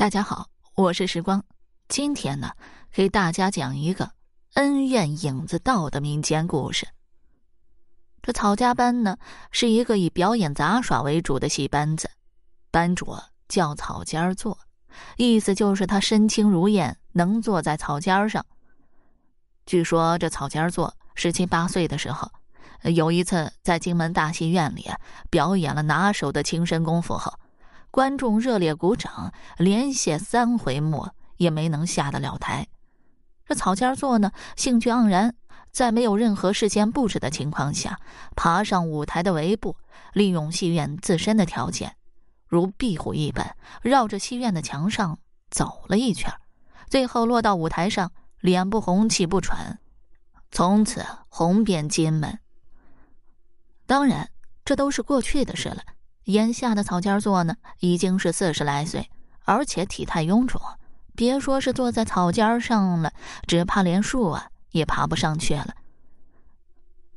大家好，我是时光。今天呢，给大家讲一个恩怨影子道的民间故事。这曹家班呢，是一个以表演杂耍为主的戏班子，班主叫草尖儿坐，意思就是他身轻如燕，能坐在草尖儿上。据说这草尖儿坐十七八岁的时候，有一次在荆门大戏院里表演了拿手的轻身功夫后。观众热烈鼓掌，连写三回幕也没能下得了台。这草尖座呢，兴趣盎然，在没有任何事先布置的情况下，爬上舞台的围布，利用戏院自身的条件，如壁虎一般绕着戏院的墙上走了一圈，最后落到舞台上，脸不红气不喘，从此红遍金门。当然，这都是过去的事了。眼下的草尖座呢，已经是四十来岁，而且体态臃肿，别说是坐在草尖上了，只怕连树啊也爬不上去了。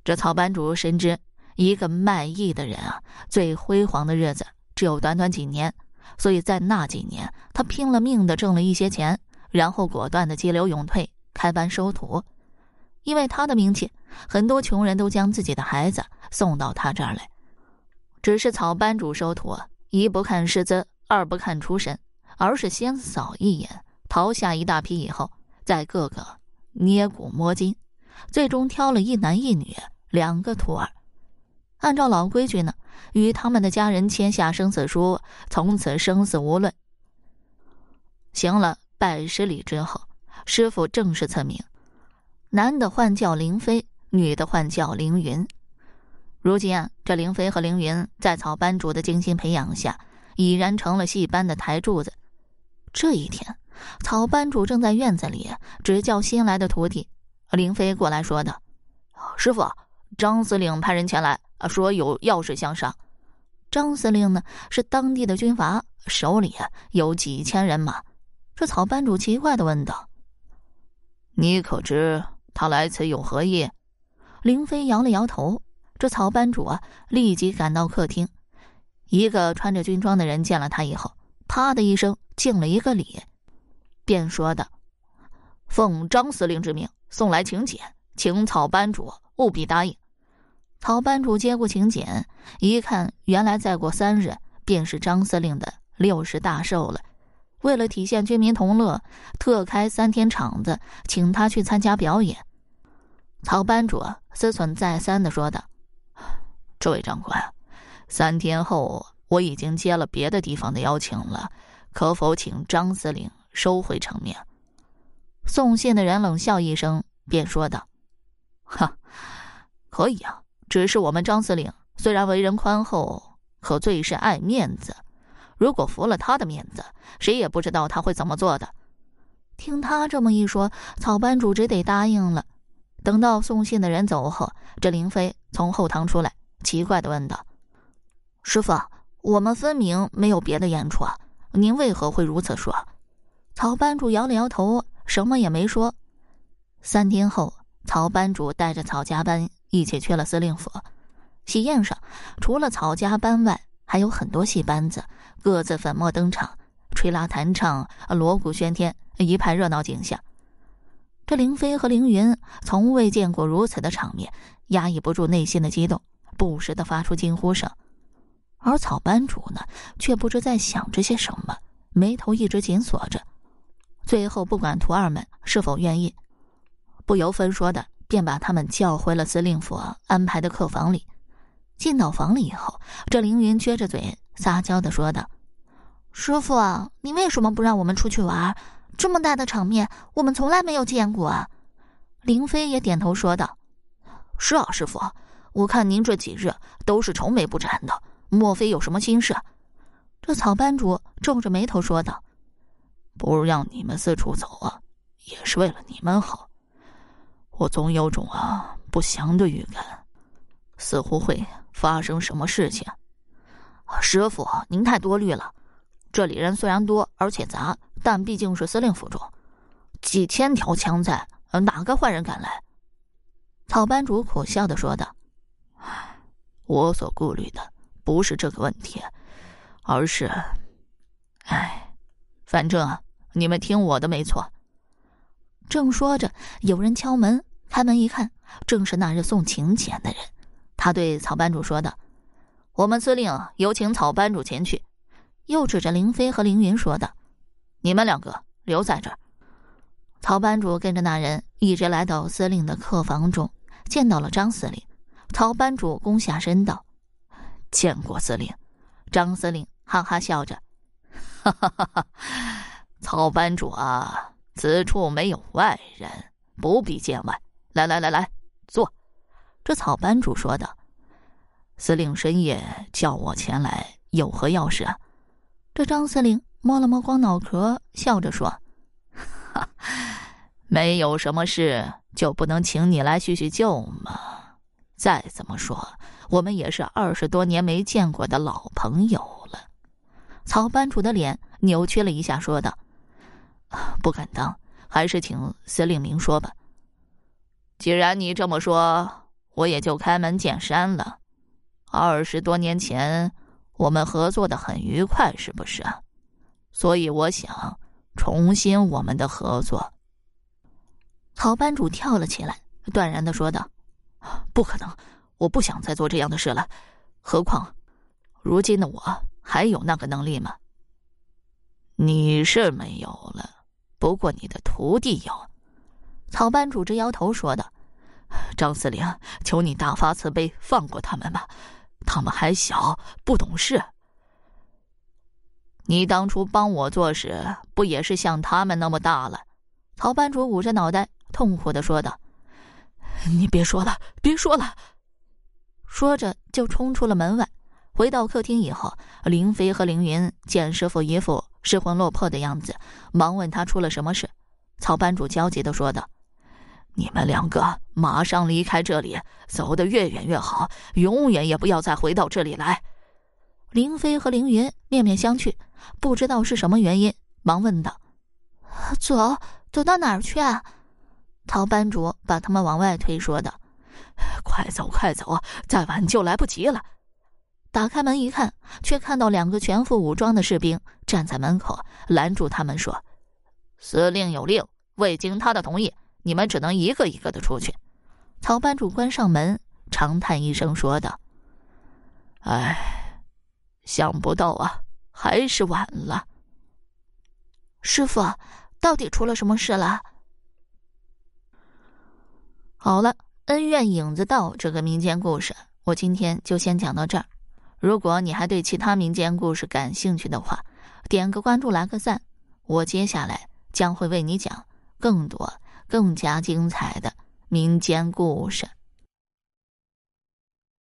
这草班主深知，一个卖艺的人啊，最辉煌的日子只有短短几年，所以在那几年，他拼了命的挣了一些钱，然后果断的激流勇退，开班收徒。因为他的名气，很多穷人都将自己的孩子送到他这儿来。只是草班主收徒，一不看师资，二不看出身，而是先扫一眼，淘下一大批以后，再个个捏骨摸金，最终挑了一男一女两个徒儿。按照老规矩呢，与他们的家人签下生死书，从此生死无论。行了拜师礼之后，师傅正式赐名：男的唤叫凌飞，女的唤叫凌云。如今啊，这凌飞和凌云在草班主的精心培养下，已然成了戏班的台柱子。这一天，草班主正在院子里指教新来的徒弟。凌飞过来说道：“师傅，张司令派人前来，说有要事相商。”张司令呢，是当地的军阀，手里有几千人马。这草班主奇怪的问道：“你可知他来此有何意？”凌飞摇了摇头。这曹班主啊，立即赶到客厅。一个穿着军装的人见了他以后，啪的一声敬了一个礼，便说道：“奉张司令之命送来请柬，请曹班主务必答应。”曹班主接过请柬，一看，原来再过三日便是张司令的六十大寿了。为了体现军民同乐，特开三天场子，请他去参加表演。曹班主思忖再三的说道。这位长官，三天后我已经接了别的地方的邀请了，可否请张司令收回成命？送信的人冷笑一声，便说道：“哈，可以啊，只是我们张司令虽然为人宽厚，可最是爱面子。如果服了他的面子，谁也不知道他会怎么做的。”听他这么一说，草班主只得答应了。等到送信的人走后，这林飞从后堂出来。奇怪的问道：“师傅，我们分明没有别的演出啊，您为何会如此说？”曹班主摇了摇头，什么也没说。三天后，曹班主带着曹家班一起去了司令府。喜宴上，除了曹家班外，还有很多戏班子，各自粉墨登场，吹拉弹唱，锣鼓喧天，一派热闹景象。这凌飞和凌云从未见过如此的场面，压抑不住内心的激动。不时的发出惊呼声，而草班主呢，却不知在想着些什么，眉头一直紧锁着。最后，不管徒儿们是否愿意，不由分说的便把他们叫回了司令府安排的客房里。进到房里以后，这凌云撅着嘴撒娇的说道：“师傅，你为什么不让我们出去玩？这么大的场面，我们从来没有见过啊！”凌飞也点头说道：“是啊，师傅。”我看您这几日都是愁眉不展的，莫非有什么心事？这草班主皱着眉头说道：“不让你们四处走啊，也是为了你们好。我总有种啊不祥的预感，似乎会发生什么事情。师傅，您太多虑了。这里人虽然多而且杂，但毕竟是司令府中，几千条枪在，哪个坏人敢来？”草班主苦笑的说道。我所顾虑的不是这个问题，而是，唉，反正你们听我的，没错。”正说着，有人敲门，开门一看，正是那日送请柬的人。他对曹班主说道：“我们司令有请曹班主前去。”又指着林飞和凌云说道：“你们两个留在这儿。”曹班主跟着那人一直来到司令的客房中，见到了张司令。曹班主躬下身道：“见过司令。”张司令哈哈笑着：“哈哈哈哈！曹班主啊，此处没有外人，不必见外。来来来来，坐。”这曹班主说道：“司令深夜叫我前来，有何要事啊？”这张司令摸了摸光脑壳，笑着说：“哈，没有什么事，就不能请你来叙叙旧吗？再怎么说，我们也是二十多年没见过的老朋友了。”曹班主的脸扭曲了一下，说道：“不敢当，还是请司令明说吧。既然你这么说，我也就开门见山了。二十多年前。”我们合作的很愉快，是不是啊？所以我想重新我们的合作。曹班主跳了起来，断然的说道：“不可能，我不想再做这样的事了。何况，如今的我还有那个能力吗？你是没有了，不过你的徒弟有。”曹班主直摇头说道：“张司令，求你大发慈悲，放过他们吧。”他们还小，不懂事。你当初帮我做事，不也是像他们那么大了？曹班主捂着脑袋，痛苦的说道：“你别说了，别说了。”说着就冲出了门外。回到客厅以后，林飞和凌云见师傅一副失魂落魄的样子，忙问他出了什么事。曹班主焦急的说道。你们两个马上离开这里，走得越远越好，永远也不要再回到这里来。林飞和凌云面面相觑，不知道是什么原因，忙问道：“走，走到哪儿去啊？”曹班主把他们往外推，说道：“快走，快走，再晚就来不及了。”打开门一看，却看到两个全副武装的士兵站在门口，拦住他们说：“司令有令，未经他的同意。”你们只能一个一个的出去。曹班主关上门，长叹一声，说道：“哎，想不到啊，还是晚了。师傅，到底出了什么事了？”好了，恩怨影子道这个民间故事，我今天就先讲到这儿。如果你还对其他民间故事感兴趣的话，点个关注，来个赞，我接下来将会为你讲更多。更加精彩的民间故事。